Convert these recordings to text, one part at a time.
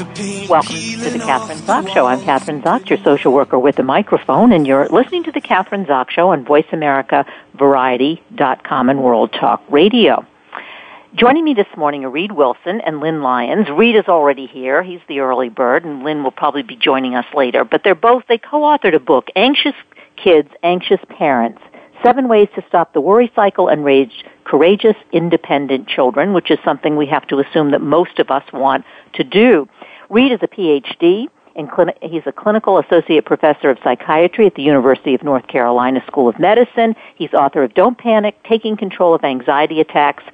Welcome to the Kathryn Zox Show. I'm Kathryn Zox, your social worker with the microphone, and you're listening to the Kathryn Zox Show on Voice America Variety.com and World Talk Radio. Joining me this morning are Reid Wilson and Lynn Lyons. Reid is already here. He's the early bird, and Lynn will probably be joining us later. But they're both, they co-authored a book, Anxious Kids, Anxious Parents. Seven Ways to Stop the Worry Cycle and Raise Courageous, Independent Children, which is something we have to assume that most of us want to do. Reid is a PhD. In clin- he's a clinical associate professor of psychiatry at the University of North Carolina School of Medicine. He's author of Don't Panic, Taking Control of Anxiety Attacks,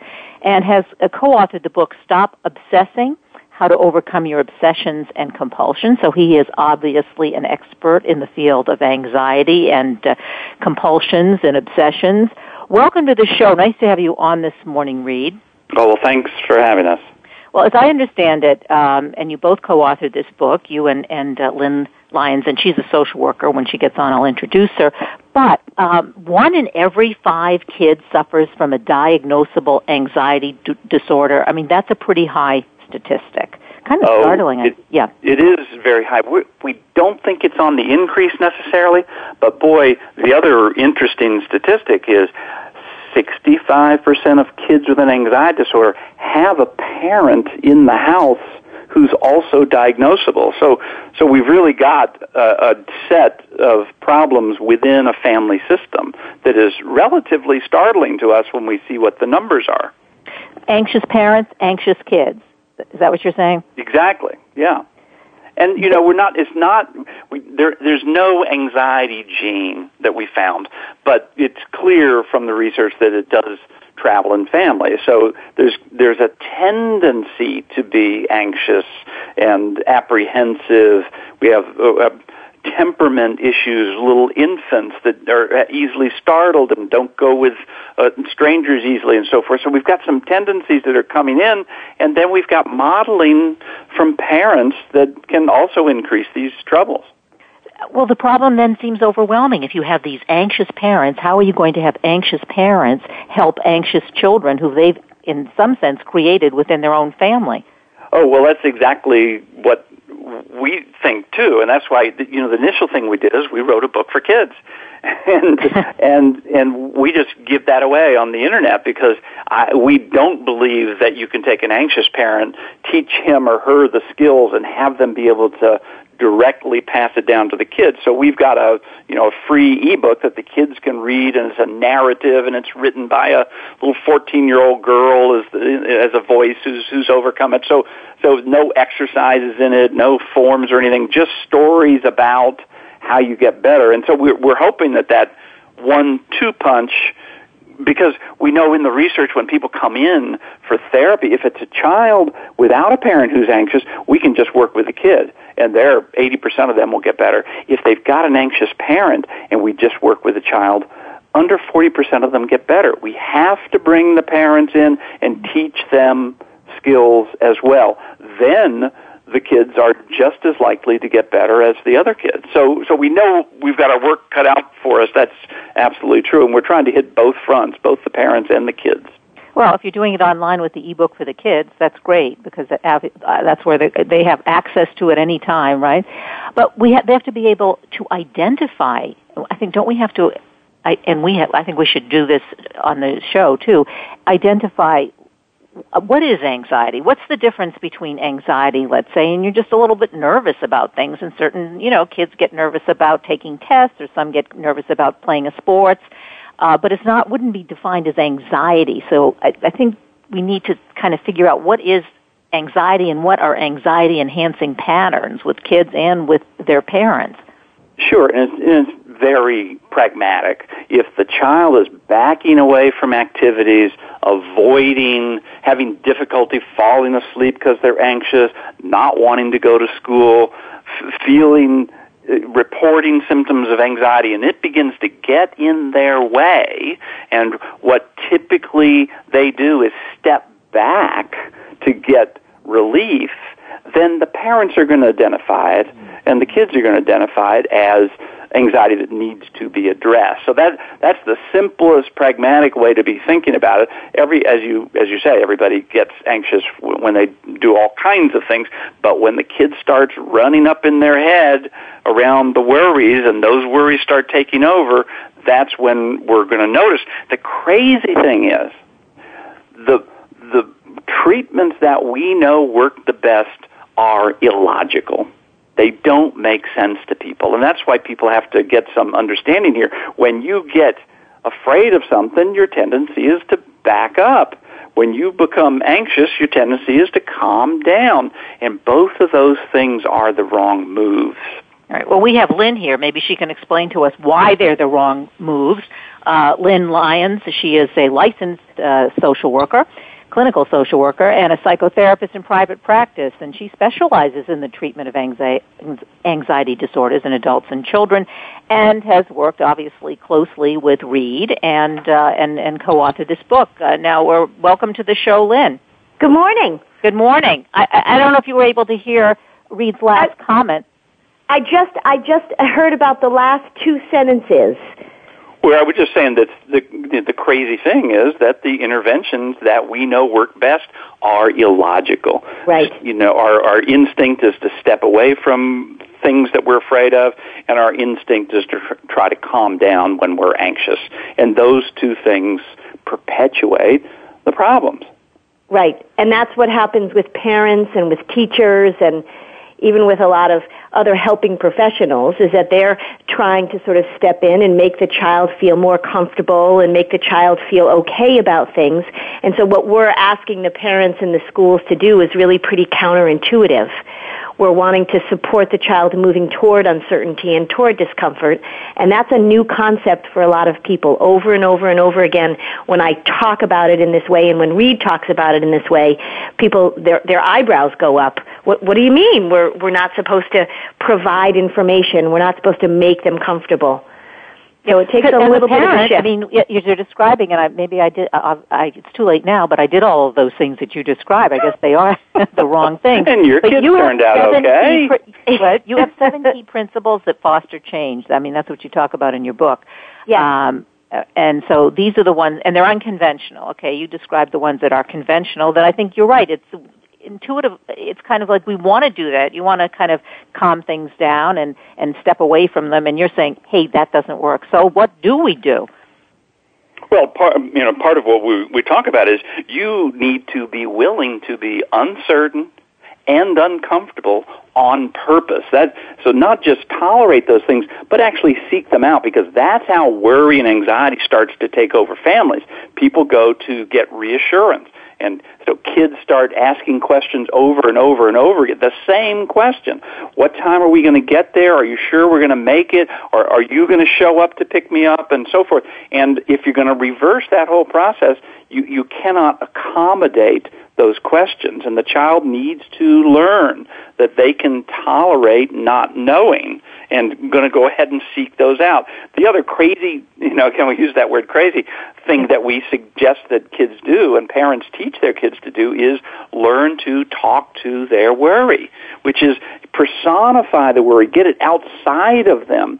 and has uh, co-authored the book Stop Obsessing, How to Overcome Your Obsessions and Compulsions. So he is obviously an expert in the field of anxiety and uh, compulsions and obsessions. Welcome to the show. Nice to have you on this morning, Reid. Oh, well, thanks for having us. Well, as I understand it, um, and you both co-authored this book, you and, and uh, Lynn Lyons, and she's a social worker. When she gets on, I'll introduce her. But um, one in every five kids suffers from a diagnosable anxiety d- disorder. I mean, that's a pretty high statistic. Kind of oh, startling. It, yeah. It is very high. We, we don't think it's on the increase necessarily, but boy, the other interesting statistic is 65% of kids with an anxiety disorder have a parent in the house who's also diagnosable. So, so we've really got a, a set of problems within a family system that is relatively startling to us when we see what the numbers are. Anxious parents, anxious kids. Is that what you're saying? Exactly. Yeah. And you know, we're not. It's not. We, there, there's no anxiety gene that we found, but it's clear from the research that it does travel in families. So there's there's a tendency to be anxious and apprehensive. We have uh, temperament issues, little infants that are easily startled and don't go with uh, strangers easily and so forth. So we've got some tendencies that are coming in, and then we've got modeling from parents that can also increase these troubles. Well, the problem then seems overwhelming. If you have these anxious parents, how are you going to have anxious parents help anxious children who they've, in some sense, created within their own family? Oh, well, that's exactly what we think too, and that's why you know the initial thing we did is we wrote a book for kids, and and and we just give that away on the internet because I, we don't believe that you can take an anxious parent, teach him or her the skills, and have them be able to directly pass it down to the kids. So we've got a you know a free ebook that the kids can read, and it's a narrative, and it's written by a little fourteen year old girl as as a voice who's who's overcome it. So so no exercises in it, no forms or anything, just stories about how you get better. And so we're we're hoping that that one two punch because we know in the research when people come in for therapy, if it's a child without a parent who's anxious, we can just work with the kid and they're 80% of them will get better. If they've got an anxious parent and we just work with the child, under 40% of them get better. We have to bring the parents in and teach them skills as well. Then the kids are just as likely to get better as the other kids. So, so we know we've got our work cut out for us. That's absolutely true. And we're trying to hit both fronts, both the parents and the kids. Well, if you're doing it online with the ebook for the kids, that's great because uh, that's where they have access to it any time, right? But we have, they have to be able to identify. I think don't we have to? I, and we have. I think we should do this on the show too. Identify what is anxiety? What's the difference between anxiety, let's say, and you're just a little bit nervous about things and certain, you know, kids get nervous about taking tests or some get nervous about playing a sports, uh, but it's not, wouldn't be defined as anxiety. So I, I think we need to kind of figure out what is anxiety and what are anxiety enhancing patterns with kids and with their parents. Sure, and it's, and it's very pragmatic. If the child is backing away from activities, avoiding, having difficulty falling asleep because they're anxious, not wanting to go to school, f- feeling uh, reporting symptoms of anxiety and it begins to get in their way and what typically they do is step back to get relief then the parents are going to identify it and the kids are going to identify it as anxiety that needs to be addressed. So that that's the simplest pragmatic way to be thinking about it. Every as you as you say everybody gets anxious when they do all kinds of things, but when the kid starts running up in their head around the worries and those worries start taking over, that's when we're going to notice. The crazy thing is the the treatments that we know work the best are illogical. They don't make sense to people. And that's why people have to get some understanding here. When you get afraid of something, your tendency is to back up. When you become anxious, your tendency is to calm down. And both of those things are the wrong moves. All right. Well, we have Lynn here. Maybe she can explain to us why they're the wrong moves. Uh, Lynn Lyons, she is a licensed uh, social worker clinical social worker and a psychotherapist in private practice, and she specializes in the treatment of anxiety, disorders in adults and children, and has worked obviously closely with Reid and uh, and and co-authored this book. Uh, now, we're welcome to the show, Lynn. Good morning. Good morning. I, I don't know if you were able to hear Reid's last I, comment. I just I just heard about the last two sentences. Well, I was just saying that the the crazy thing is that the interventions that we know work best are illogical. Right. You know, our our instinct is to step away from things that we're afraid of, and our instinct is to try to calm down when we're anxious. And those two things perpetuate the problems. Right. And that's what happens with parents and with teachers and even with a lot of other helping professionals is that they're trying to sort of step in and make the child feel more comfortable and make the child feel okay about things. And so what we're asking the parents and the schools to do is really pretty counterintuitive. We're wanting to support the child moving toward uncertainty and toward discomfort. And that's a new concept for a lot of people over and over and over again. When I talk about it in this way and when Reid talks about it in this way, people, their, their eyebrows go up. What, what do you mean? We're, we're not supposed to provide information. We're not supposed to make them comfortable. So it takes a little parent, bit of a shift. I mean, you're describing, and I, maybe I did. I, I, it's too late now, but I did all of those things that you describe. I guess they are the wrong things. And your but kids you turned out okay. Key, but you have seven key principles that foster change. I mean, that's what you talk about in your book. Yeah. Um, and so these are the ones, and they're unconventional. Okay, you describe the ones that are conventional. That I think you're right. It's intuitive it's kind of like we want to do that you want to kind of calm things down and and step away from them and you're saying hey that doesn't work so what do we do well, part you know part of what we we talk about is you need to be willing to be uncertain and uncomfortable on purpose. That so not just tolerate those things, but actually seek them out because that's how worry and anxiety starts to take over families. People go to get reassurance. And so kids start asking questions over and over and over again. The same question. What time are we going to get there? Are you sure we're going to make it? Or are you going to show up to pick me up? And so forth. And if you're going to reverse that whole process, you, you cannot accommodate those questions. And the child needs to learn that they can tolerate not knowing and going to go ahead and seek those out. The other crazy, you know, can we use that word crazy, thing that we suggest that kids do and parents teach their kids to do is learn to talk to their worry, which is personify the worry, get it outside of them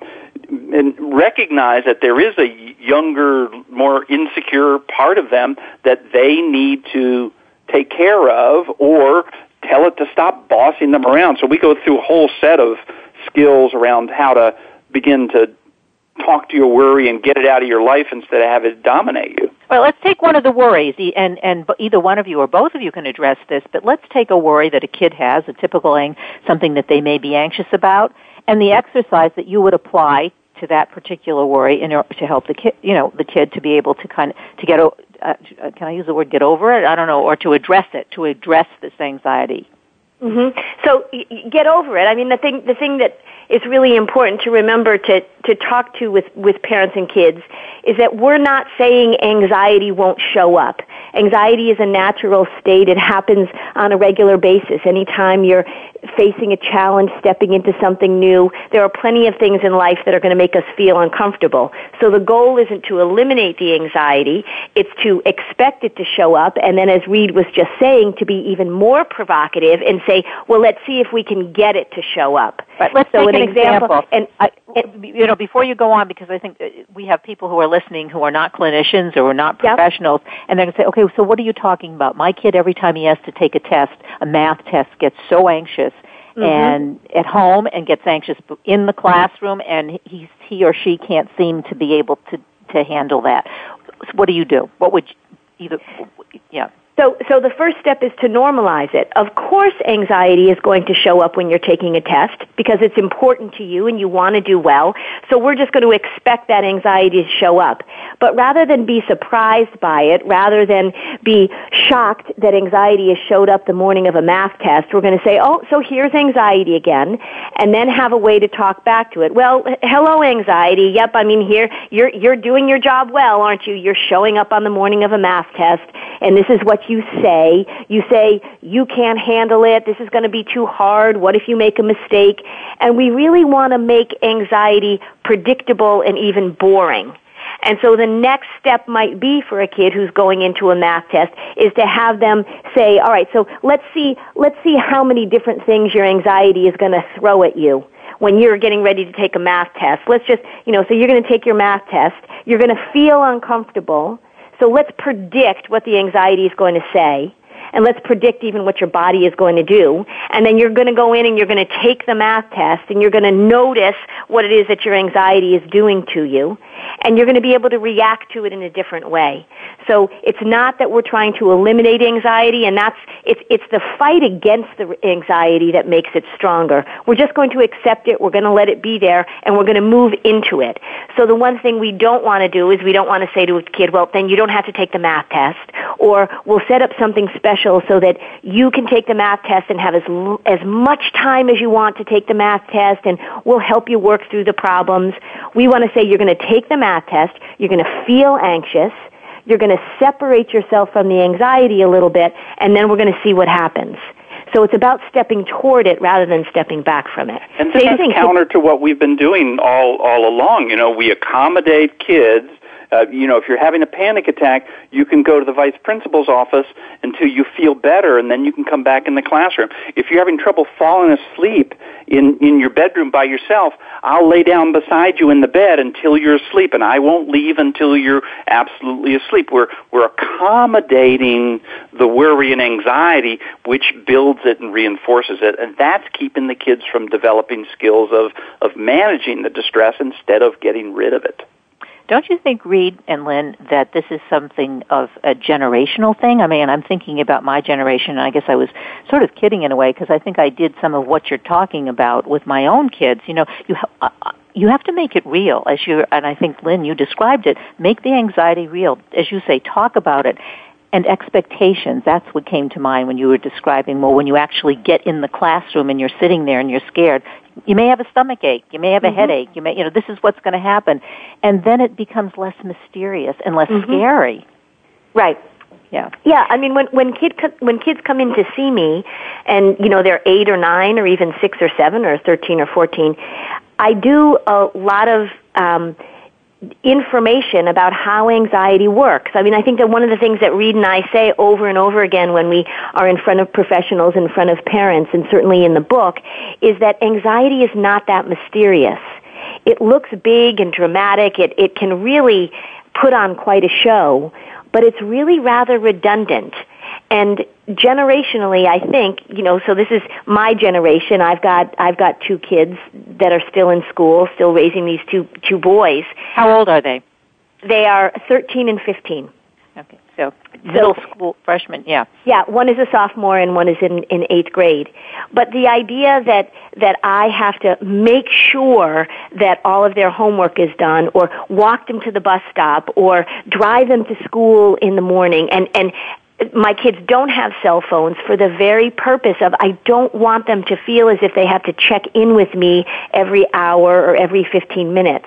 and recognize that there is a younger, more insecure part of them that they need to take care of or tell it to stop bossing them around. So we go through a whole set of skills around how to begin to talk to your worry and get it out of your life instead of have it dominate you. Well, let's take one of the worries, and and either one of you or both of you can address this. But let's take a worry that a kid has, a typical ang- something that they may be anxious about, and the exercise that you would apply to that particular worry in order to help the kid, you know, the kid to be able to kind of to get. Uh, can I use the word get over it? I don't know, or to address it, to address this anxiety. Mm-hmm. So y- get over it. I mean, the thing, the thing that is really important to remember to, to talk to with, with parents and kids is that we're not saying anxiety won't show up. Anxiety is a natural state. It happens on a regular basis. Anytime you're facing a challenge, stepping into something new, there are plenty of things in life that are going to make us feel uncomfortable. So the goal isn't to eliminate the anxiety, it's to expect it to show up, and then as Reid was just saying, to be even more provocative and say, well, let's see if we can get it to show up. But let's so an, an example. example. And, I, it, you know, before you go on, because I think we have people who are listening who are not clinicians or are not professionals, yep. and they're going to say, okay, so what are you talking about? My kid, every time he has to take a test, a math test, gets so anxious. Mm-hmm. and at home and gets anxious in the classroom and he he or she can't seem to be able to to handle that what do you do what would you, either yeah so, so the first step is to normalize it. Of course, anxiety is going to show up when you're taking a test because it's important to you and you want to do well. So we're just going to expect that anxiety to show up. But rather than be surprised by it, rather than be shocked that anxiety has showed up the morning of a math test, we're going to say, oh, so here's anxiety again, and then have a way to talk back to it. Well, hello, anxiety. Yep, I mean, here, you're, you're doing your job well, aren't you? You're showing up on the morning of a math test, and this is what you say. You say, you can't handle it, this is going to be too hard, what if you make a mistake? And we really want to make anxiety predictable and even boring. And so the next step might be for a kid who's going into a math test is to have them say, all right, so let's see, let's see how many different things your anxiety is going to throw at you when you're getting ready to take a math test. Let's just, you know, so you're going to take your math test. You're going to feel uncomfortable. So let's predict what the anxiety is going to say. And let's predict even what your body is going to do. And then you're going to go in and you're going to take the math test and you're going to notice what it is that your anxiety is doing to you and you're going to be able to react to it in a different way. So it's not that we're trying to eliminate anxiety, and that's it's it's the fight against the anxiety that makes it stronger. We're just going to accept it. We're going to let it be there, and we're going to move into it. So the one thing we don't want to do is we don't want to say to a kid, "Well, then you don't have to take the math test," or we'll set up something special so that you can take the math test and have as as much time as you want to take the math test, and we'll help you work through the problems. We want to say you're going to take the math test. You're going to feel anxious. You're going to separate yourself from the anxiety a little bit, and then we're going to see what happens. So it's about stepping toward it rather than stepping back from it. And this is counter to what we've been doing all all along. You know, we accommodate kids uh, you know, if you're having a panic attack, you can go to the vice principal's office until you feel better, and then you can come back in the classroom. If you're having trouble falling asleep in in your bedroom by yourself, I'll lay down beside you in the bed until you're asleep, and I won't leave until you're absolutely asleep. We're we're accommodating the worry and anxiety, which builds it and reinforces it, and that's keeping the kids from developing skills of of managing the distress instead of getting rid of it. Don't you think, Reid and Lynn, that this is something of a generational thing? I mean, I'm thinking about my generation, and I guess I was sort of kidding in a way because I think I did some of what you're talking about with my own kids. You know, you ha- uh, uh, you have to make it real, as you and I think Lynn, you described it. Make the anxiety real, as you say. Talk about it and expectations. That's what came to mind when you were describing, well, when you actually get in the classroom and you're sitting there and you're scared, you may have a stomach ache, you may have a mm-hmm. headache, you may, you know, this is what's going to happen. And then it becomes less mysterious and less mm-hmm. scary. Right. Yeah. Yeah, I mean when when kid when kids come in to see me and you know they're 8 or 9 or even 6 or 7 or 13 or 14, I do a lot of um information about how anxiety works. I mean, I think that one of the things that Reid and I say over and over again when we are in front of professionals, in front of parents, and certainly in the book, is that anxiety is not that mysterious. It looks big and dramatic. It, it can really put on quite a show, but it's really rather redundant. And generationally, I think, you know, so this is my generation. I've got, I've got two kids that are still in school, still raising these two, two boys. How old are they? They are 13 and 15. Okay. So middle so, school freshman, yeah. Yeah, one is a sophomore and one is in, in eighth grade. But the idea that, that I have to make sure that all of their homework is done or walk them to the bus stop or drive them to school in the morning and, and my kids don't have cell phones for the very purpose of I don't want them to feel as if they have to check in with me every hour or every 15 minutes.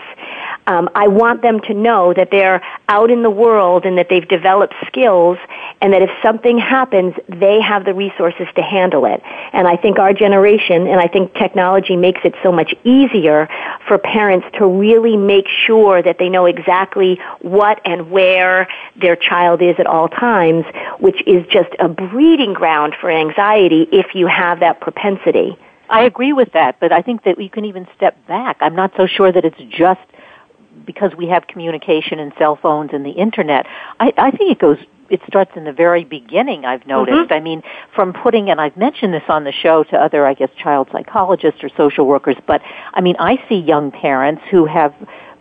Um, I want them to know that they're out in the world and that they've developed skills and that if something happens, they have the resources to handle it. And I think our generation, and I think technology makes it so much easier for parents to really make sure that they know exactly what and where their child is at all times, which is just a breeding ground for anxiety if you have that propensity. I agree with that, but I think that we can even step back. I'm not so sure that it's just because we have communication and cell phones and the internet, I, I think it goes it starts in the very beginning I've noticed. Mm-hmm. I mean, from putting and I've mentioned this on the show to other I guess child psychologists or social workers, but I mean, I see young parents who have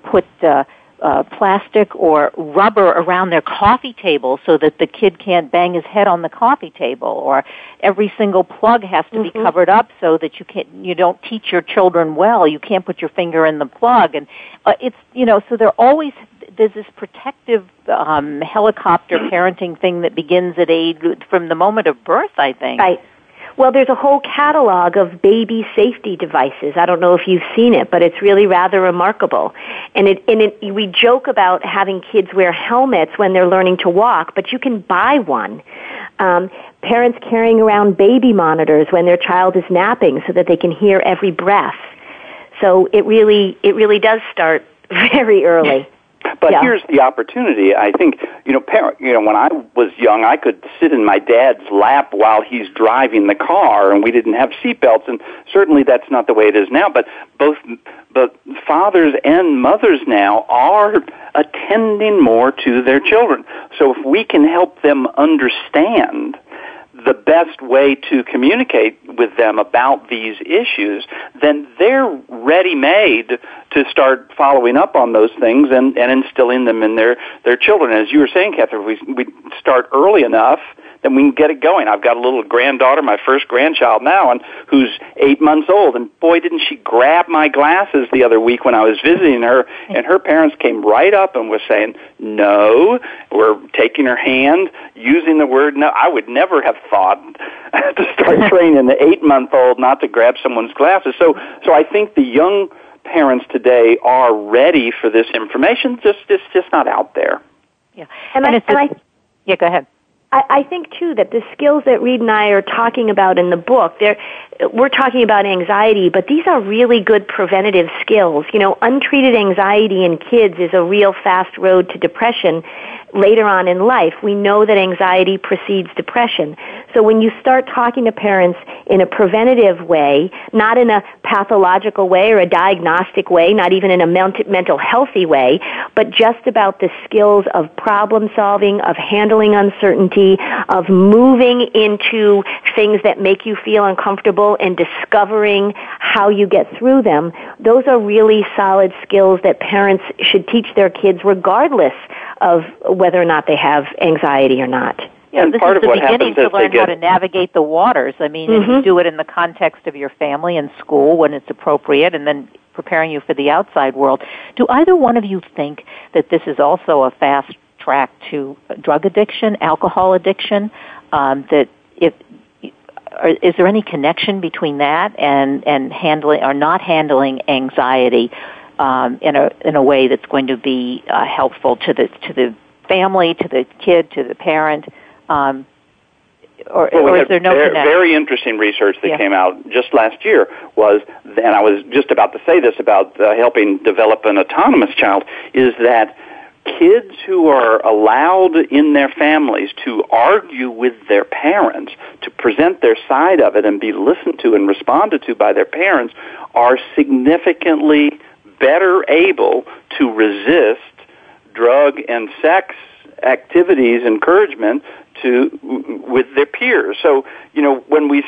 put uh uh, plastic or rubber around their coffee table so that the kid can't bang his head on the coffee table or every single plug has to mm-hmm. be covered up so that you can't you don't teach your children well. You can't put your finger in the plug. And uh, it's you know so they're always there's this protective um helicopter parenting thing that begins at age from the moment of birth i think. Right well, there's a whole catalog of baby safety devices. I don't know if you've seen it, but it's really rather remarkable. And it, and it, we joke about having kids wear helmets when they're learning to walk, but you can buy one. Um, parents carrying around baby monitors when their child is napping so that they can hear every breath. So it really, it really does start very early. But yeah. here's the opportunity. I think you know, parent. You know, when I was young, I could sit in my dad's lap while he's driving the car, and we didn't have seatbelts. And certainly, that's not the way it is now. But both, but fathers and mothers now are attending more to their children. So if we can help them understand the best way to communicate with them about these issues, then they're ready made to start following up on those things and, and instilling them in their, their children. As you were saying, Kathryn, we, we start early enough, then we can get it going. I've got a little granddaughter, my first grandchild now, and who's eight months old. And boy, didn't she grab my glasses the other week when I was visiting her, and her parents came right up and was saying, no, we're taking her hand, using the word no. I would never have thought to start training the eight month old not to grab someone's glasses. So, so I think the young parents today are ready for this information. Just it's just not out there. Yeah, and, and, I, and I, yeah, go ahead. I, I think too that the skills that Reid and I are talking about in the book, they're, we're talking about anxiety, but these are really good preventative skills. You know, untreated anxiety in kids is a real fast road to depression later on in life. We know that anxiety precedes depression. So when you start talking to parents in a preventative way, not in a pathological way or a diagnostic way, not even in a mental healthy way, but just about the skills of problem solving, of handling uncertainty, of moving into things that make you feel uncomfortable and discovering how you get through them, those are really solid skills that parents should teach their kids regardless of whether or not they have anxiety or not. Yeah, and this part is the beginning to learn get... how to navigate the waters. I mean, mm-hmm. you do it in the context of your family and school when it's appropriate, and then preparing you for the outside world. Do either one of you think that this is also a fast track to drug addiction, alcohol addiction? Um, that if is there any connection between that and and handling or not handling anxiety um, in a in a way that's going to be uh, helpful to the to the family, to the kid, to the parent. Um, or, well, or is there no very, very interesting research that yeah. came out just last year was, and I was just about to say this about uh, helping develop an autonomous child, is that kids who are allowed in their families to argue with their parents, to present their side of it and be listened to and responded to by their parents are significantly better able to resist drug and sex activities encouragement to with their peers. So, you know, when we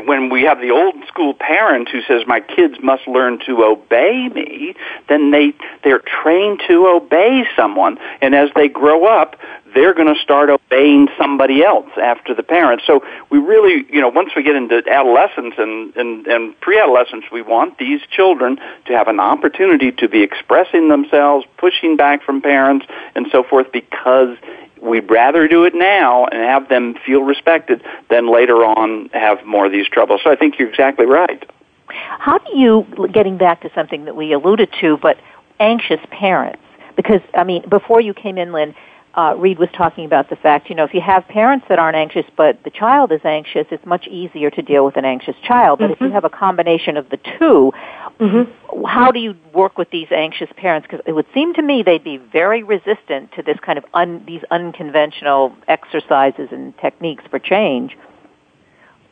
when we have the old school parent who says my kids must learn to obey me, then they they're trained to obey someone, and as they grow up, they're going to start obeying somebody else after the parents. So we really, you know, once we get into adolescence and, and, and pre-adolescence, we want these children to have an opportunity to be expressing themselves, pushing back from parents, and so forth because we'd rather do it now and have them feel respected than later on have more of these troubles. So I think you're exactly right. How do you, getting back to something that we alluded to, but anxious parents, because, I mean, before you came in, Lynn, uh, Reid was talking about the fact, you know, if you have parents that aren't anxious but the child is anxious, it's much easier to deal with an anxious child. But mm-hmm. if you mm-hmm. have a combination of the 2 mm-hmm. how do you work with these anxious parents? Because it would seem to me they'd be very resistant to this kind of un, these unconventional exercises and techniques for change.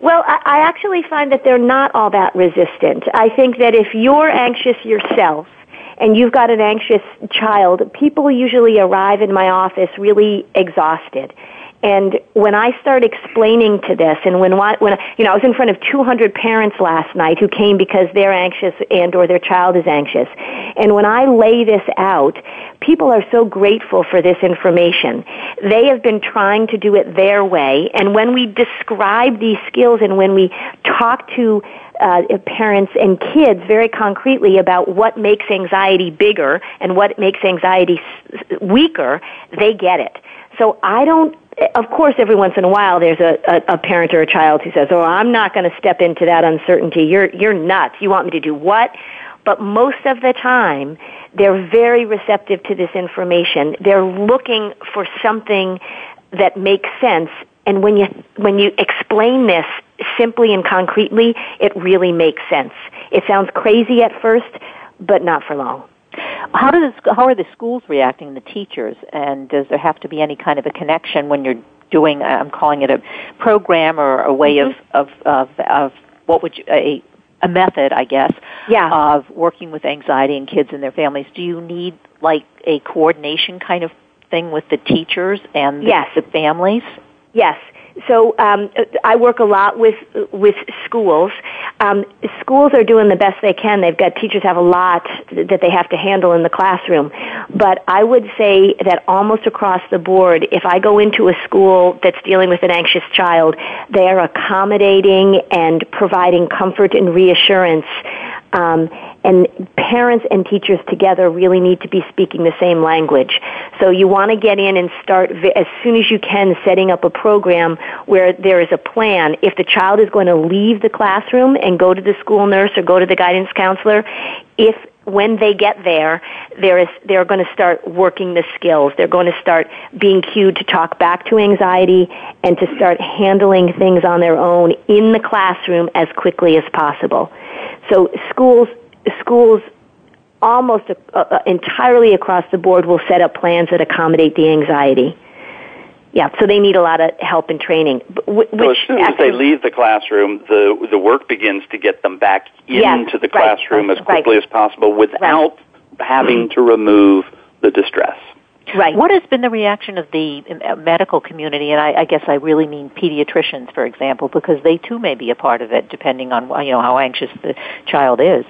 Well, I, I actually find that they're not all that resistant. I think that if you're anxious yourself, and you've got an anxious child, people usually arrive in my office really exhausted. And when I start explaining to this, and when when you know I was in front of 200 parents last night who came because they're anxious and or their child is anxious, and when I lay this out, people are so grateful for this information. They have been trying to do it their way, and when we describe these skills and when we talk to uh, parents and kids very concretely about what makes anxiety bigger and what makes anxiety weaker, they get it. So I don't of course, every once in a while, there's a, a, a parent or a child who says, "Oh, I'm not going to step into that uncertainty. You're you're nuts. You want me to do what?" But most of the time, they're very receptive to this information. They're looking for something that makes sense. And when you when you explain this simply and concretely, it really makes sense. It sounds crazy at first, but not for long. How does how are the schools reacting, the teachers, and does there have to be any kind of a connection when you're doing? I'm calling it a program or a way mm-hmm. of, of of of what would you, a a method, I guess, yeah. of working with anxiety in kids and their families. Do you need like a coordination kind of thing with the teachers and the, yes. the families? Yes. So um, I work a lot with with schools. Um, schools are doing the best they can. They've got teachers have a lot that they have to handle in the classroom. But I would say that almost across the board, if I go into a school that's dealing with an anxious child, they are accommodating and providing comfort and reassurance. Um, and parents and teachers together really need to be speaking the same language. So you want to get in and start as soon as you can setting up a program where there is a plan. If the child is going to leave the classroom and go to the school nurse or go to the guidance counselor, if when they get there, there is, they're going to start working the skills. They're going to start being cued to talk back to anxiety and to start handling things on their own in the classroom as quickly as possible. So schools schools almost uh, uh, entirely across the board will set up plans that accommodate the anxiety. Yeah, so they need a lot of help and training. Which so as soon as they leave the classroom, the the work begins to get them back into yes, the classroom right, as quickly right. as possible without right. having to remove the distress. Right. What has been the reaction of the uh, medical community, and I, I guess I really mean pediatricians, for example, because they too may be a part of it, depending on you know how anxious the child is.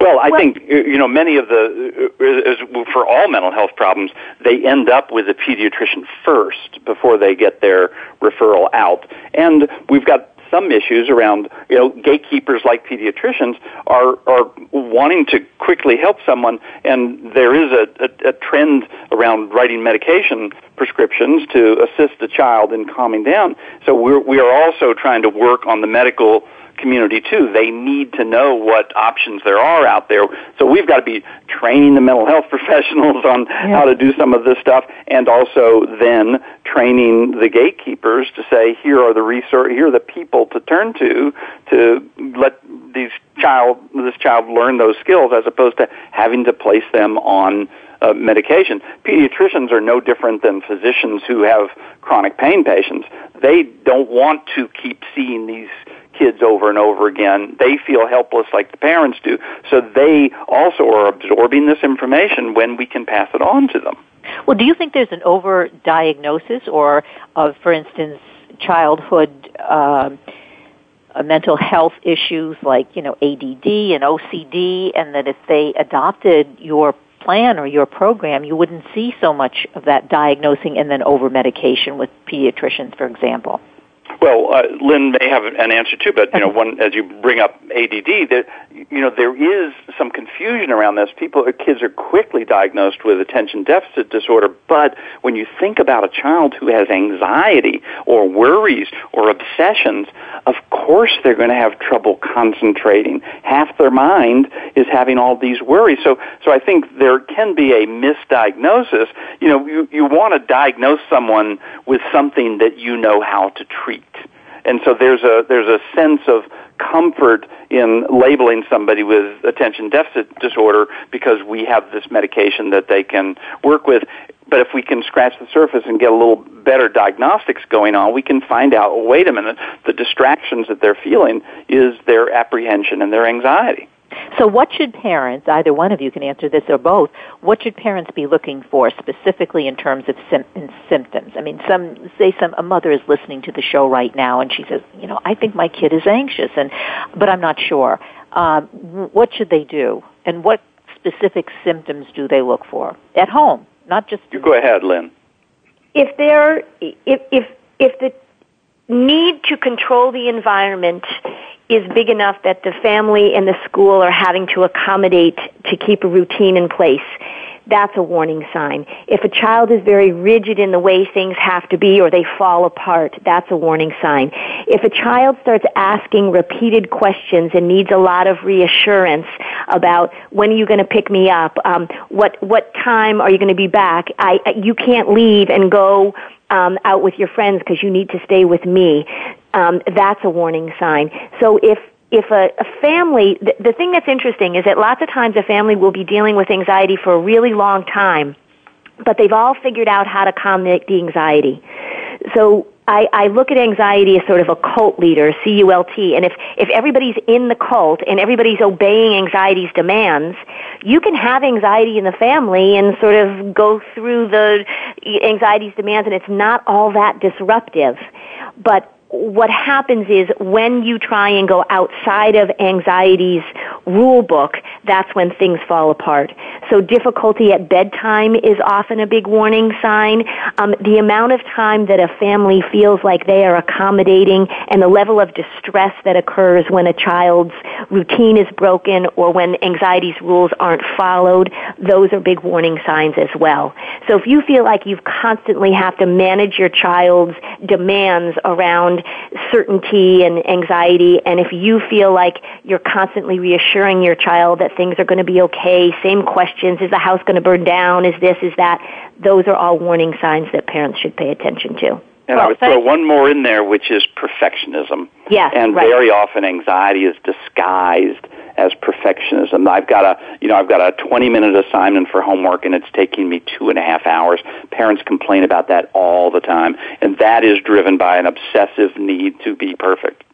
Well, I well, think uh, you know many of the uh, uh, as for all mental health problems, they end up with a pediatrician first before they get their referral out. And we've got some issues around you know gatekeepers like pediatricians are are wanting to quickly help someone, and there is a, a, a trend around writing medication prescriptions to assist a child in calming down. So we're we are also trying to work on the medical community too. They need to know what options there are out there. So we've got to be training the mental health professionals on yeah. how to do some of this stuff and also then training the gatekeepers to say here are the resource here are the people to turn to to let these child this child learn those skills as opposed to having to place them on uh, medication. Pediatricians are no different than physicians who have chronic pain patients. They don't want to keep seeing these kids over and over again. They feel helpless like the parents do. So they also are absorbing this information when we can pass it on to them. Well, do you think there's an overdiagnosis or of, for instance, childhood uh, mental health issues like, you know, ADD and OCD, and that if they adopted your plan or your program, you wouldn't see so much of that diagnosing and then over medication with pediatricians, for example. Well, uh, Lynn may have an answer too, but you know, one as you bring up ADD, that you know there is some confusion around this. People, uh, kids are quickly diagnosed with attention deficit disorder, but when you think about a child who has anxiety or worries or obsessions, of course they're going to have trouble concentrating. Half their mind is having all these worries. So, so I think there can be a misdiagnosis. You know, you you want to diagnose someone with something that you know how to treat. And so there's a there's a sense of comfort in labeling somebody with attention deficit disorder because we have this medication that they can work with. But if we can scratch the surface and get a little better diagnostics going on, we can find out, well, wait a minute, the distractions that they're feeling is their apprehension and their anxiety. So what should parents, either one of you can answer this or both, what should parents be looking for specifically in terms of sim- symptoms? I mean, some, say some, a mother is listening to the show right now and she says, you know, I think my kid is anxious and, but I'm not sure. Um, what should they do? And what specific symptoms do they look for? At home, not just... You go ahead, Lynn. If they're, if, if, if the need to control the environment is big enough that the family and the school are having to accommodate to keep a routine in place. That's a warning sign. If a child is very rigid in the way things have to be or they fall apart, that's a warning sign. If a child starts asking repeated questions and needs a lot of reassurance about when are you going to pick me up, um, what what time are you going to be back, I, you can't leave and go um, out with your friends because you need to stay with me um, that's a warning sign. So if if a, a family, the, the thing that's interesting is that lots of times a family will be dealing with anxiety for a really long time, but they've all figured out how to calm the, the anxiety. So I, I look at anxiety as sort of a cult leader, C-U-L-T, and if, if everybody's in the cult and everybody's obeying anxiety's demands, you can have anxiety in the family and sort of go through the anxiety's demands and it's not all that disruptive. But what happens is when you try and go outside of anxiety's rule book, that's when things fall apart. So difficulty at bedtime is often a big warning sign. Um, the amount of time that a family feels like they are accommodating and the level of distress that occurs when a child's routine is broken or when anxiety's rules aren't followed, those are big warning signs as well. So if you feel like you constantly have to manage your child's demands around certainty and anxiety, and if you feel like you're constantly reassuring your child that things are going to be okay, same questions, is the house going to burn down, is this, is that, those are all warning signs that parents should pay attention to. And well, I would throw one more in there, which is perfectionism. Yes, and right. very often anxiety is disguised as perfectionism. I've got a, you know, I've got a 20 minute assignment for homework and it's taking me two and a half hours. Parents complain about that all the time. And that is driven by an obsessive need to be perfect.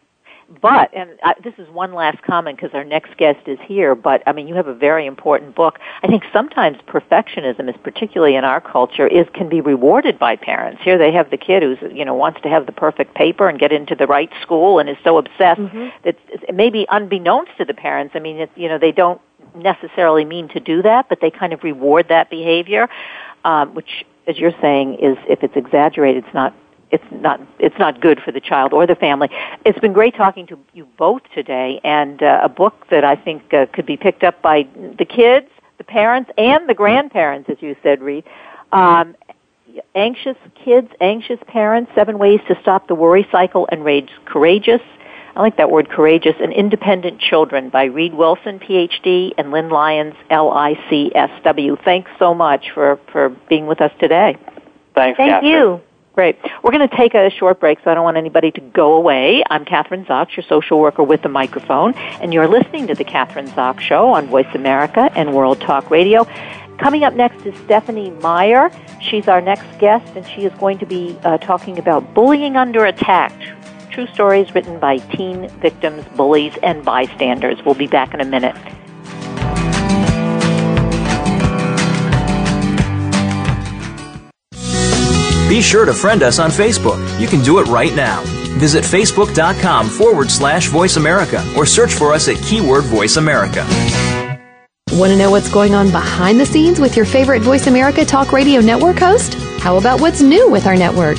But, and I, this is one last comment because our next guest is here, but I mean, you have a very important book. I think sometimes perfectionism, is particularly in our culture, is can be rewarded by parents. Here they have the kid who's, you know, wants to have the perfect paper and get into the right school and is so obsessed mm-hmm. that maybe unbeknownst to the parents, I mean, it, you know, they don't necessarily mean to do that, but they kind of reward that behavior, um, which, as you're saying, is if it's exaggerated, it's not it's not it's not good for the child or the family. It's been great talking to you both today, and uh, a book that I think uh, could be picked up by the kids, the parents, and the grandparents, as you said, Reid. Um, anxious kids, anxious parents, seven ways to stop the worry cycle and raise courageous. I like that word courageous and independent children by Reid Wilson, PhD, and Lynn Lyons, LICSW. Thanks so much for, for being with us today. Thanks, Thank Kathryn. you. Great. We're going to take a short break, so I don't want anybody to go away. I'm Kathryn Zox, your social worker with the microphone, and you're listening to the Kathryn Zox Show on Voice America and World Talk Radio. Coming up next is Stephanie Meyer. She's our next guest, and she is going to be uh, talking about bullying under attack. True stories written by teen victims, bullies, and bystanders. We'll be back in a minute. Be sure to friend us on Facebook. You can do it right now. Visit facebook.com forward slash voice America or search for us at keyword voice America. Want to know what's going on behind the scenes with your favorite Voice America Talk Radio Network host? How about what's new with our network?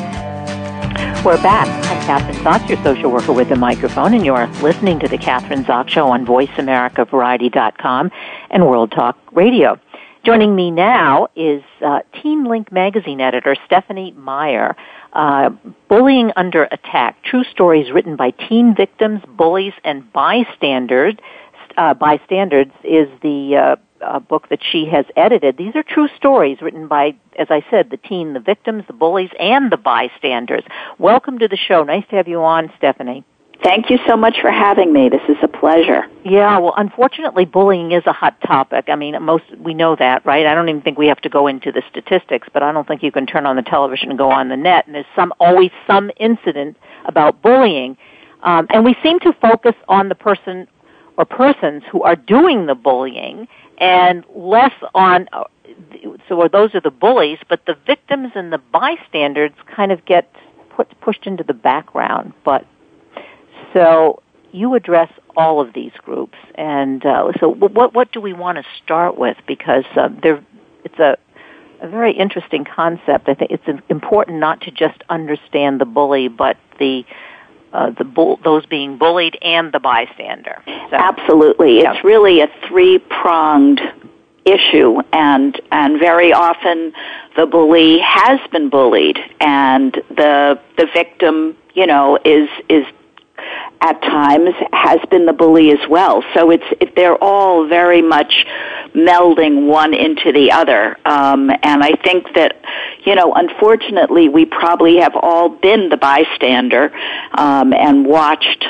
We're back. I'm Kathryn Zox, your social worker with the microphone, and you're listening to The Kathryn Zox Show on VoiceAmericaVariety.com and World Talk Radio. Joining me now is uh, Teen Ink magazine editor Stephanie Meyer. Uh, Bullying Under Attack, True Stories Written by Teen Victims, Bullies, and Bystanders. Uh, bystanders is the uh, uh, book that she has edited. These are true stories written by, as I said, the teen, the victims, the bullies, and the bystanders. Welcome to the show. Nice to have you on, Stephanie. Thank you so much for having me. This is a pleasure. Yeah, well, unfortunately, bullying is a hot topic. I mean, most we know that, right? I don't even think we have to go into the statistics, but I don't think you can turn on the television and go on the net, and there's some always some incident about bullying, um, and we seem to focus on the person or persons who are doing the bullying, and less on. Uh, so those are the bullies, but the victims and the bystanders kind of get put, pushed into the background. But so you address all of these groups, and uh, so what what do we want to start with? Because uh, there, it's a a very interesting concept. I think it's important not to just understand the bully, but the uh, the bull, those being bullied and the bystander. So, Absolutely, yeah. it's really a three pronged issue, and and very often the bully has been bullied, and the the victim, you know, is is at times has been the bully as well. So it's it, they're all very much melding one into the other. Um, and I think that you know, unfortunately, we probably have all been the bystander um, and watched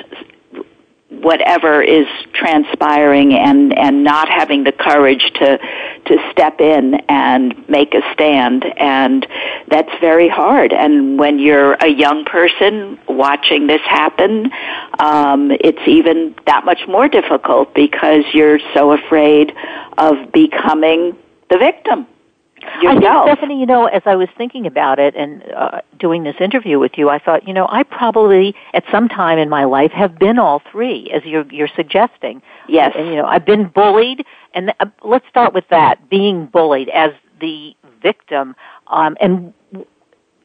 whatever is transpiring and and not having the courage to to step in and make a stand. And that's very hard. And when you're a young person watching this happen um it's even that much more difficult because you're so afraid of becoming the victim yourself. I think, Stephanie, you know, as I was thinking about it and uh, doing this interview with you, I thought, you know, I probably at some time in my life have been all three, as you're, you're suggesting. Yes. And, you know, I've been bullied, and uh, let's start with that, being bullied as the victim. Um, and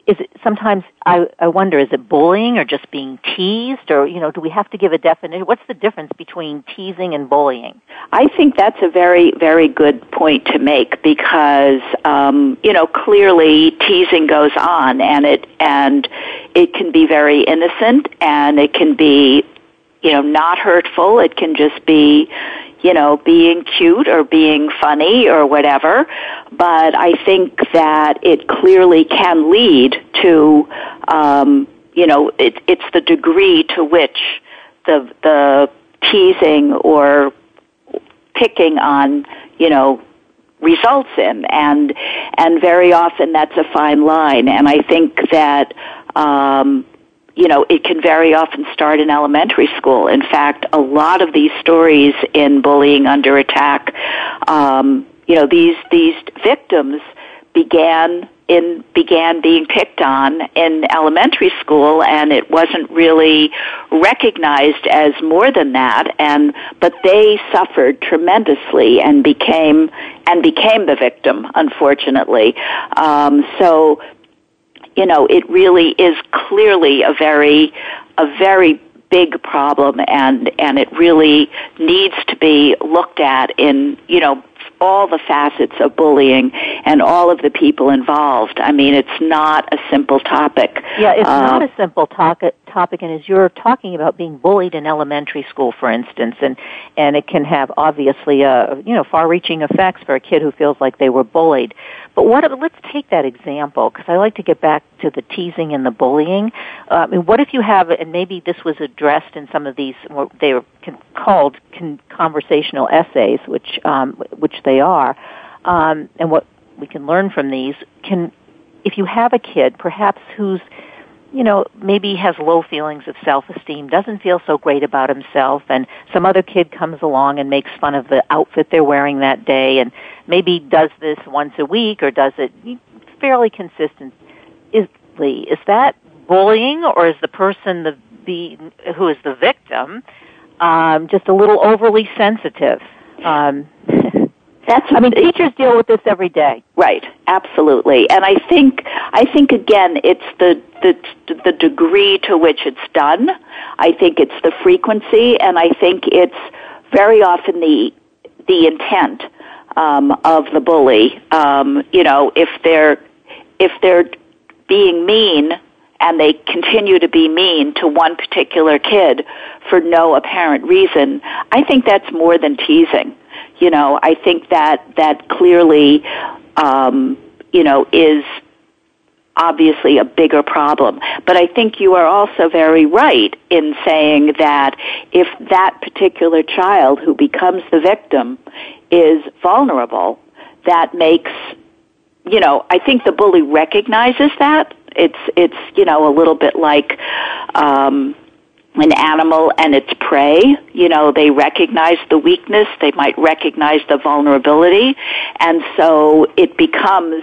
is it sometimes I, I wonder is it bullying or just being teased or you know do we have to give a definition? What's the difference between teasing and bullying? I think that's a very very good point to make because um you know clearly teasing goes on and it and it can be very innocent and it can be you know not hurtful. It can just be you know, being cute or being funny or whatever. But I think that it clearly can lead to, um, you know, it, it's the degree to which the the teasing or picking on, you know, results in and and very often that's a fine line and I think that um you know, it can very often start in elementary school. In fact, a lot of these stories in bullying under attack, um, you know, these these victims began in began being picked on in elementary school and it wasn't really recognized as more than that and but they suffered tremendously and became and became the victim unfortunately um, so you know it really is clearly a very a very big problem and and it really needs to be looked at in you know all the facets of bullying and all of the people involved. I mean, it's not a simple topic. Yeah, it's uh, not a simple topic. Topic, and as you're talking about being bullied in elementary school, for instance, and and it can have obviously a you know far-reaching effects for a kid who feels like they were bullied. But what? Let's take that example because I like to get back to the teasing and the bullying. Uh, I mean, what if you have, and maybe this was addressed in some of these, they were called con- conversational essays, which um, which they are, um, and what we can learn from these can, if you have a kid, perhaps who's you know, maybe has low feelings of self-esteem, doesn't feel so great about himself, and some other kid comes along and makes fun of the outfit they're wearing that day, and maybe does this once a week or does it fairly consistently. Is that bullying, or is the person the, the who is the victim um, just a little overly sensitive? Um, That's I mean, teachers deal with this every day. Right, absolutely. And I think I think again, it's the the the degree to which it's done. I think it's the frequency, and I think it's very often the the intent um, of the bully. Um, you know, if they're if they're being mean and they continue to be mean to one particular kid for no apparent reason, I think that's more than teasing you know, I think that that clearly, um, you know, is obviously a bigger problem. But I think you are also very right in saying that if that particular child who becomes the victim is vulnerable, that makes, you know, I think the bully recognizes that. It's, it's, you know, a little bit like, um, an animal and its prey. You know, they recognize the weakness, they might recognize the vulnerability, and so it becomes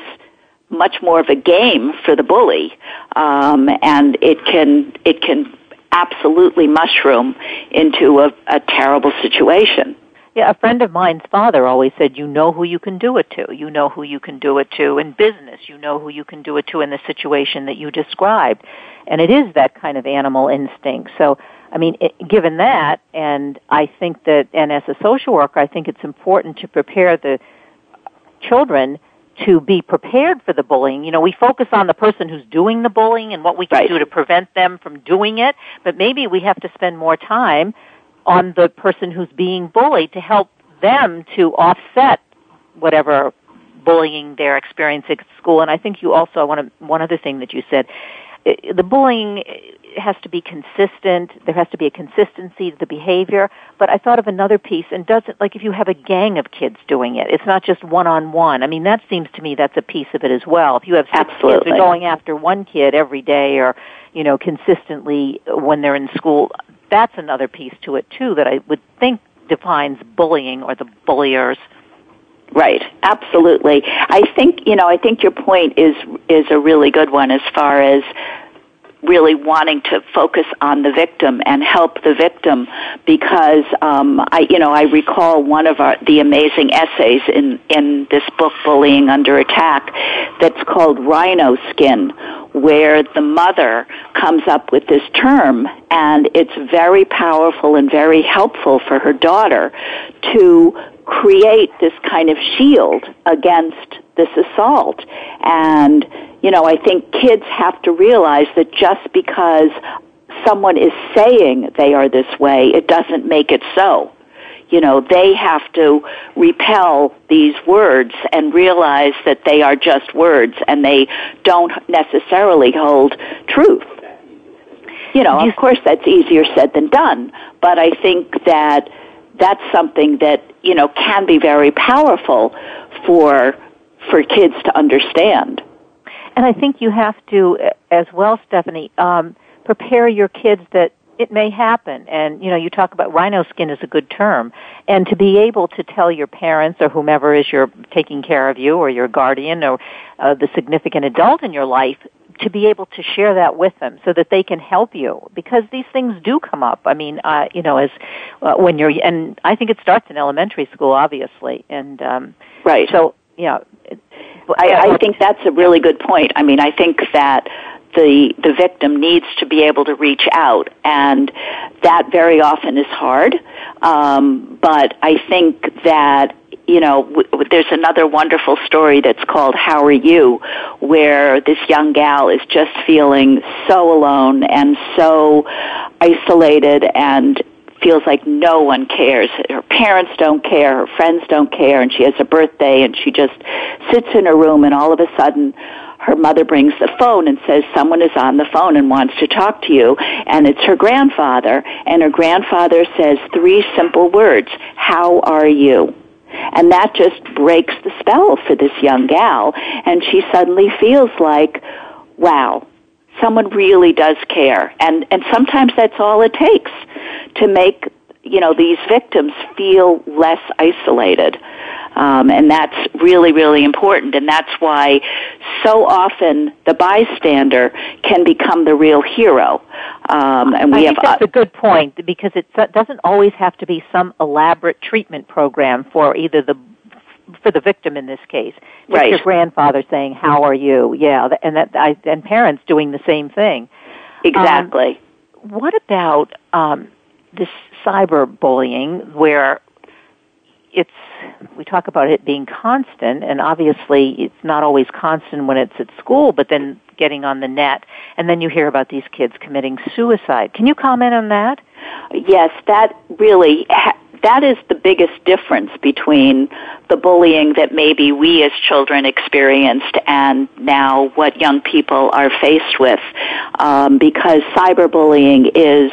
much more of a game for the bully, um, and it can it can absolutely mushroom into a, a terrible situation. Yeah, a friend of mine's father always said, you know who you can do it to. You know who you can do it to in business. You know who you can do it to in the situation that you described. And it is that kind of animal instinct. So, I mean, it, given that, and I think that, and as a social worker, I think it's important to prepare the children to be prepared for the bullying. You know, we focus on the person who's doing the bullying and what we can right. do to prevent them from doing it, but maybe we have to spend more time on the person who's being bullied to help them to offset whatever bullying they're experiencing at school. And I think you also I want to, one other thing that you said, the bullying has to be consistent. There has to be a consistency to the behavior. But I thought of another piece, and doesn't like if you have a gang of kids doing it, it's not just one on one. I mean, that seems to me that's a piece of it as well. If you have six Absolutely. kids going after one kid every day, or you know, consistently when they're in school, that's another piece to it too that I would think defines bullying or the bulliers. Right, absolutely. I think you know. I think your point is is a really good one as far as really wanting to focus on the victim and help the victim because um, I, you know, I recall one of our, the amazing essays in in this book, Bullying Under Attack, that's called Rhino Skin, where the mother comes up with this term, and it's very powerful and very helpful for her daughter to create this kind of shield against this assault and you know, I think kids have to realize that just because someone is saying they are this way, it doesn't make it so. You know, they have to repel these words and realize that they are just words and they don't necessarily hold truth. You know, of course that's easier said than done, but I think that that's something that, you know, can be very powerful for for kids to understand. And I think you have to, as well, Stephanie, um, prepare your kids that it may happen. And, you know, you talk about rhino skin is a good term. And to be able to tell your parents or whomever is your taking care of you or your guardian or uh, the significant adult in your life to be able to share that with them so that they can help you because these things do come up. I mean, uh, you know, as uh, when you're, and I think it starts in elementary school, obviously. And, um, right. So, yeah. I, I think that's a really good point. I mean, I think that the the victim needs to be able to reach out, and that very often is hard. Um, but I think that you know, w- there's another wonderful story that's called How Are You, where this young gal is just feeling so alone and so isolated and feels like no one cares. Her parents don't care, her friends don't care, and she has a birthday and she just sits in her room and all of a sudden her mother brings the phone and says someone is on the phone and wants to talk to you. And it's her grandfather. And her grandfather says three simple words how are you? And that just breaks the spell for this young gal. And she suddenly feels like wow someone really does care. And and sometimes that's all it takes to make you know these victims feel less isolated um, and that's really, really important. And that's why so often the bystander can become the real hero. Um, and we I have think that's a good point because it doesn't always have to be some elaborate treatment program for either the for the victim in this case. Just right. your grandfather saying, "How are you?" Yeah, and that I, and parents doing the same thing. Exactly. Um, what about um, this cyberbullying, where it's we talk about it being constant and obviously it's not always constant when it's at school but then getting on the net and then you hear about these kids committing suicide. Can you comment on that? Yes that really that is the biggest difference between the bullying that maybe we as children experienced and now what young people are faced with um, because cyberbullying is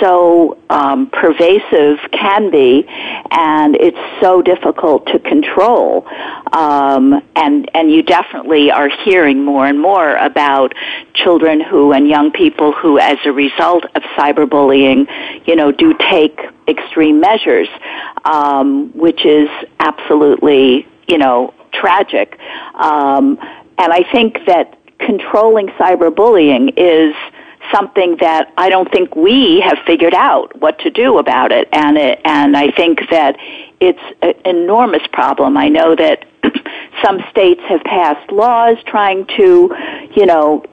so um, pervasive can be, and it's so difficult to control. Um, and and you definitely are hearing more and more about children who and young people who, as a result of cyberbullying, you know, do take extreme measures, um, which is absolutely you know tragic. Um, and I think that controlling cyberbullying is something that I don't think we have figured out what to do about it. And it, and I think that it's an enormous problem. I know that some states have passed laws trying to, you know,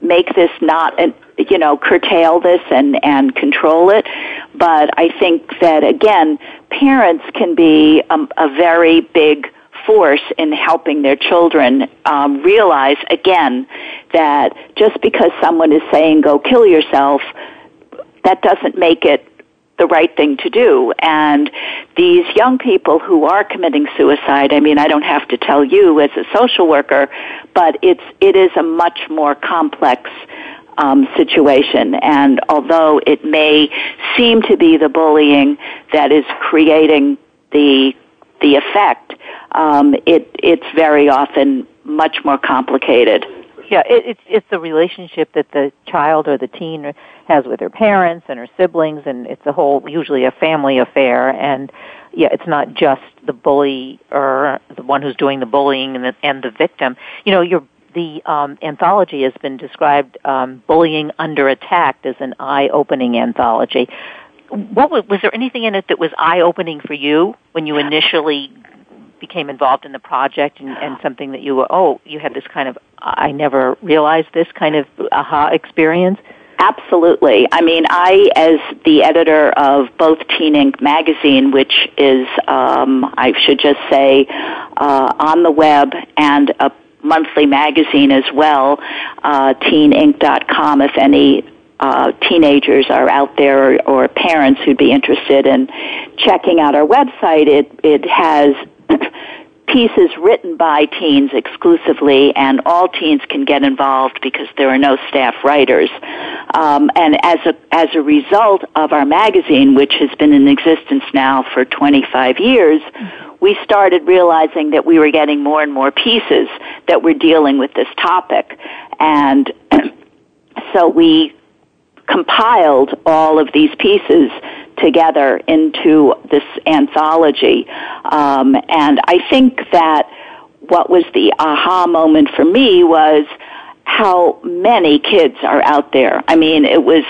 make this not an, you know curtail this and and control it but i think that again parents can be a, a very big force in helping their children um, realize again that just because someone is saying go kill yourself, that doesn't make it the right thing to do. And these young people who are committing suicide, I mean, I don't have to tell you as a social worker, but it's it is a much more complex um, situation. And although it may seem to be the bullying that is creating the the effect, um, it, it's very often much more complicated. Yeah, it, it's it's the relationship that the child or the teen has with her parents and her siblings, and it's a whole usually a family affair. And yeah, it's not just the bully or the one who's doing the bullying and the, and the victim. You know, your the um, anthology has been described um, bullying under attack as an eye-opening anthology what was, was there anything in it that was eye opening for you when you initially became involved in the project and, and something that you were oh you had this kind of I never realized this kind of aha experience? Absolutely. I mean, I, as the editor of both Teen Ink magazine, which is, um, I should just say, uh, on the web and a monthly magazine as well, uh, teenink.com, if any uh, teenagers are out there or, or parents who'd be interested in checking out our website, it, it has pieces written by teens exclusively, and all teens can get involved because there are no staff writers. Um, and as a as a result of our magazine, which has been in existence now for 25 years, we started realizing that we were getting more and more pieces that were dealing with this topic, and so we compiled all of these pieces together into this anthology. Um, and I think that what was the aha moment for me was how many kids are out there. I mean, it was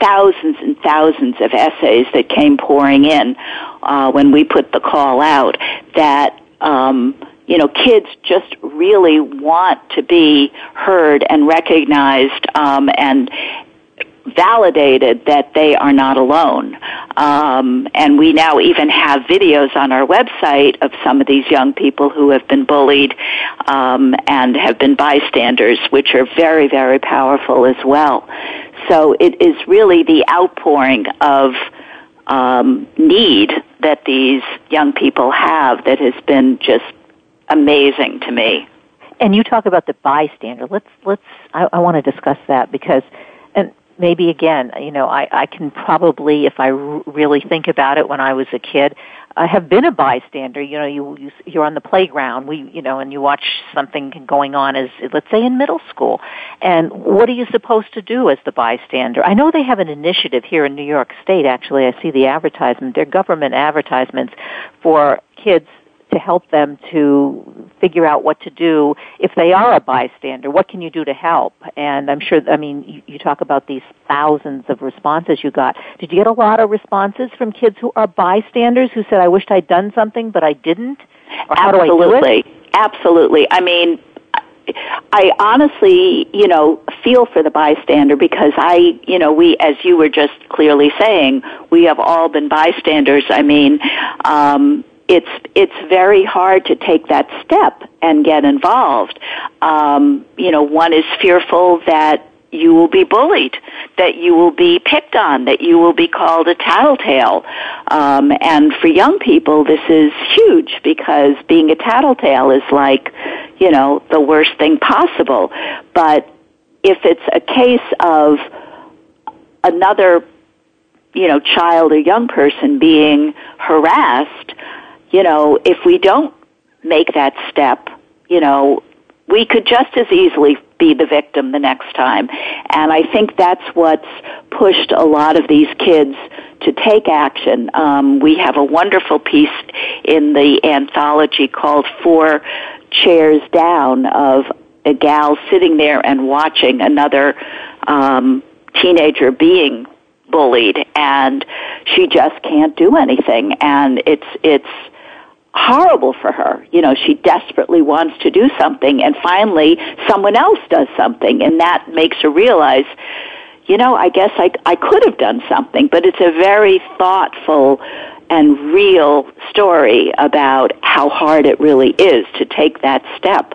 thousands and thousands of essays that came pouring in uh, when we put the call out that um, you know kids just really want to be heard and recognized um, and validated that they are not alone. Um, and we now even have videos on our website of some of these young people who have been bullied um, and have been bystanders, which are very, very powerful as well. So it is really the outpouring of um, need that these young people have that has been just amazing to me. And you talk about the bystander. Let's let's. I, I want to discuss that because, maybe again, you know, I, I can probably, if I r- really think about it, when I was a kid, I have been a bystander. You know, you, you you're on the playground, we, you know, and you watch something going on as, let's say, in middle school. And what are you supposed to do as the bystander? I know they have an initiative here in New York State. Actually, I see the advertisement. They're government advertisements for kids to help them to figure out what to do if they are a bystander. What can you do to help? And I'm sure, I mean, you, you talk about these thousands of responses you got. Did you get a lot of responses from kids who are bystanders who said, I wished I'd done something, but I didn't? Or Absolutely. do do? Absolutely. I mean, I honestly, you know, feel for the bystander because I, you know, we, as you were just clearly saying, we have all been bystanders. I mean, um, it's it's very hard to take that step and get involved. Um, you know, one is fearful that you will be bullied, that you will be picked on, that you will be called a tattletale. Um, and for young people, this is huge because being a tattletale is like, you know, the worst thing possible. But if it's a case of another, you know, child or young person being harassed, you know, if we don't make that step, you know, we could just as easily be the victim the next time. And I think that's what's pushed a lot of these kids to take action. Um, we have a wonderful piece in the anthology called Four Chairs Down of a gal sitting there and watching another um, teenager being bullied and she just can't do anything and it's it's horrible for her. You know, she desperately wants to do something and finally someone else does something and that makes her realize, you know, I guess I, I could have done something, but it's a very thoughtful and real story about how hard it really is to take that step.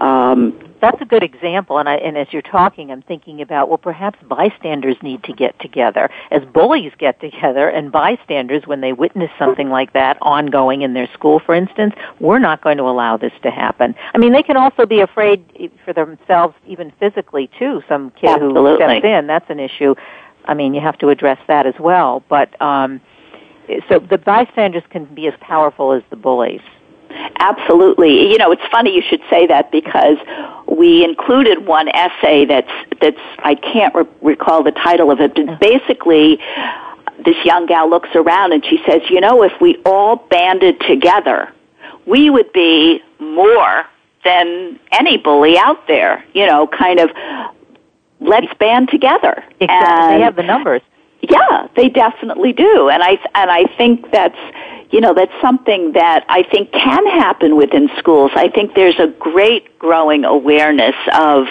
Um, that's a good example. And, I, and as you're talking, I'm thinking about well, perhaps bystanders need to get together, as bullies get together, and bystanders, when they witness something like that ongoing in their school, for instance, we're not going to allow this to happen. I mean, they can also be afraid for themselves, even physically, too. Some kid Absolutely. who steps in, that's an issue. I mean, you have to address that as well. But um, so the bystanders can be as powerful as the bullies. Absolutely. You know, it's funny you should say that because we included one essay that's that's I can't re- recall the title of it, but uh-huh. basically this young gal looks around and she says, "You know, if we all banded together, we would be more than any bully out there." You know, kind of let's band together. Exactly. And they have the numbers. Yeah, they definitely do, and I and I think that's you know that's something that I think can happen within schools. I think there's a great growing awareness of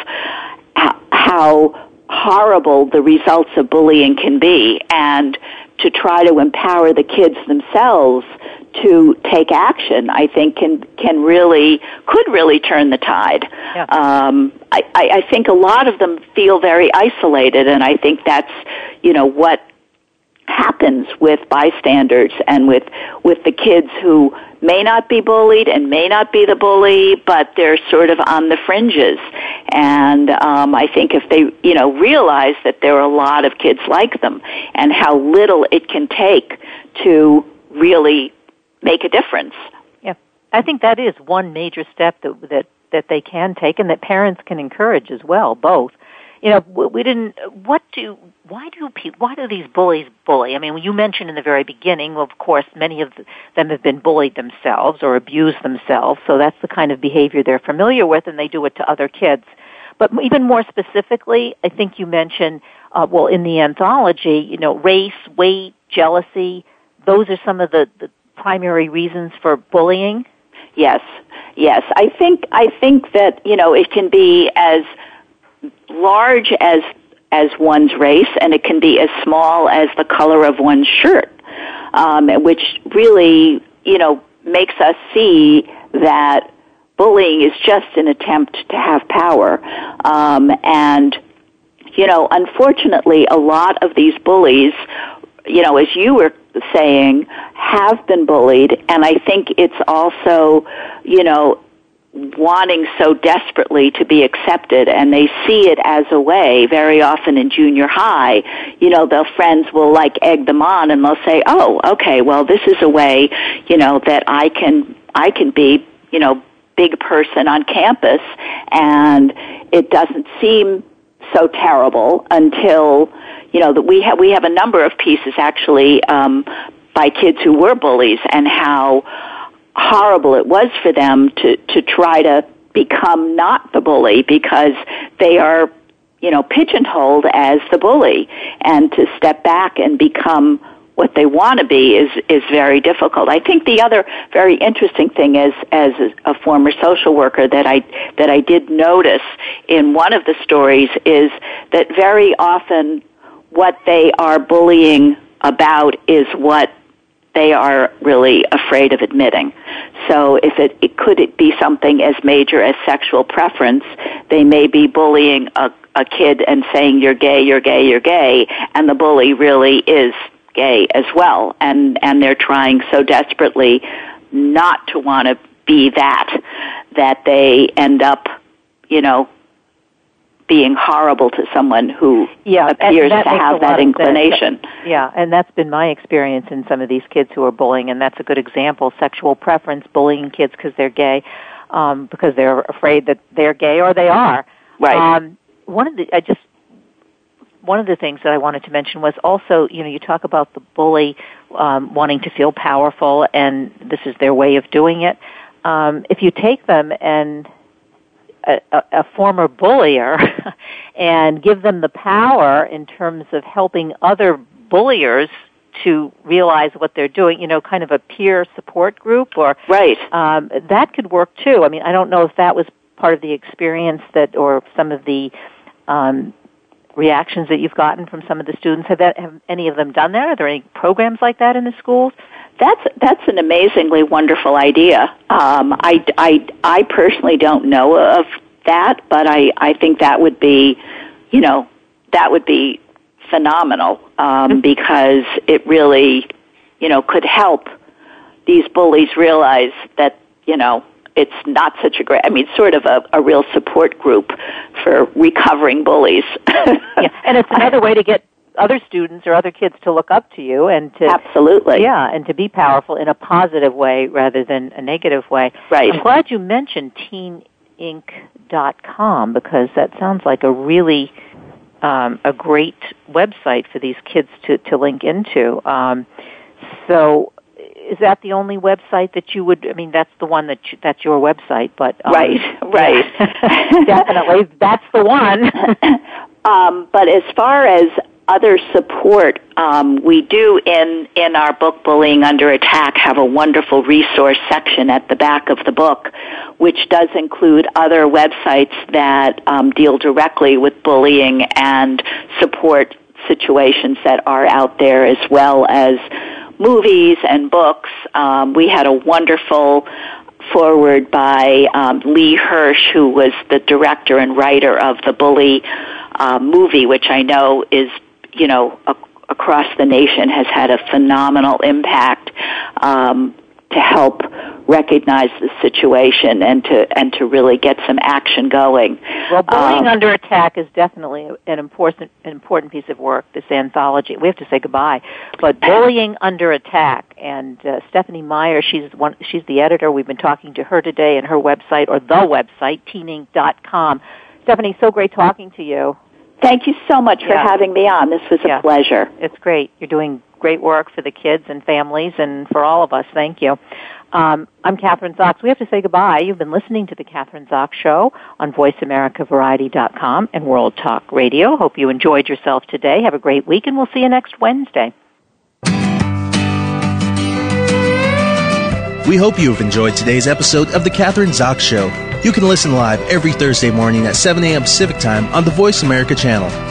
how horrible the results of bullying can be, and to try to empower the kids themselves to take action, I think can can really could really turn the tide. Yeah. Um, I, I think a lot of them feel very isolated, and I think that's you know what happens with bystanders and with with the kids who may not be bullied and may not be the bully, but they're sort of on the fringes. And um, I think if they, you know, realize that there are a lot of kids like them and how little it can take to really make a difference. Yeah, I think that is one major step that that that they can take and that parents can encourage as well. Both, you know, we didn't. What do? Why do people? Why do these bullies bully? I mean, you mentioned in the very beginning, of course, many of them have been bullied themselves or abused themselves, so that's the kind of behavior they're familiar with, and they do it to other kids. But even more specifically, I think you mentioned, uh, well, in the anthology, you know, race, weight, jealousy. Those are some of the, the primary reasons for bullying. Yes, yes. I think I think that you know it can be as large as as one's race, and it can be as small as the color of one's shirt, um, which really, you know, makes us see that bullying is just an attempt to have power. Um, and, you know, unfortunately, a lot of these bullies, you know, as you were saying, have been bullied, and I think it's also, you know, wanting so desperately to be accepted and they see it as a way very often in junior high you know their friends will like egg them on and they'll say oh okay well this is a way you know that i can i can be you know big person on campus. And it doesn't seem so terrible until you know that we have we have a number of pieces actually um by kids who were bullies and how horrible it was for them to to try to become not the bully because they are you know pigeonholed as the bully and to step back and become what they want to be is is very difficult. I think the other very interesting thing is as a former social worker that I that I did notice in one of the stories is that very often what they are bullying about is what they are really afraid of admitting. So if it, it could it be something as major as sexual preference, they may be bullying a, a kid and saying you're gay, you're gay, you're gay, and the bully really is gay as well, and and they're trying so desperately not to want to be that that they end up, you know, being horrible to someone who yeah, appears to have that inclination. Yeah, and that's been my experience in some of these kids who are bullying, and that's a good example. Sexual preference, bullying kids because they're gay, um, because they're afraid that they're gay or they are. Right. Um, one of the, I just, one of the things that I wanted to mention was also, you know, you talk about the bully um, wanting to feel powerful, and this is their way of doing it. Um, if you take them and a, a, former bullier and give them the power in terms of helping other bulliers to realize what they're doing, you know, kind of a peer support group or right. Um, that could work too. I mean, I don't know if that was part of the experience that or some of the um, reactions that you've gotten from some of the students. Have that have any of them done that? Are there any programs like that in the schools? That's that's an amazingly wonderful idea. Um, I, I, I personally don't know of that, but I, I think that would be, you know, that would be phenomenal um, mm-hmm. because it really, you know, could help these bullies realize that you know it's not such a great. I mean, sort of a, a real support group for recovering bullies. yeah, and it's another way to get other students or other kids to look up to you and to absolutely yeah and to be powerful in a positive way rather than a negative way right i'm glad you mentioned teenink.com because that sounds like a really um, a great website for these kids to, to link into um, so is that the only website that you would i mean that's the one that you, that's your website but um, right right. Yeah, definitely that's the one. Um, but as far as other support, um, we do in in our book "Bullying Under Attack" have a wonderful resource section at the back of the book, which does include other websites that um, deal directly with bullying and support situations that are out there, as well as movies and books. Um, we had a wonderful forward by um, Lee Hirsch, who was the director and writer of the Bully uh, movie, which I know is you know, a, across the nation has had a phenomenal impact um, to help recognize the situation and to and to really get some action going. Well, bullying um, under attack is definitely an important an important piece of work. This anthology. We have to say goodbye, but bullying under attack. And uh, Stephanie Meyer, she's one. She's the editor. We've been talking to her today, and her website or the website teenink.com. Stephanie, so great talking to you. Thank you so much for having me on. This was a Yeah. pleasure. It's great. You're doing great work for the kids and families and for all of us. Thank you. Um, I'm Kathryn Zox. We have to say goodbye. You've been listening to the Kathryn Zox Show on VoiceAmericaVariety.com and World Talk Radio. Hope you enjoyed yourself today. Have a great week, and we'll see you next Wednesday. We hope you have enjoyed today's episode of The Kathryn Zox Show. You can listen live every Thursday morning at 7 a.m. Pacific Time on the Voice America channel.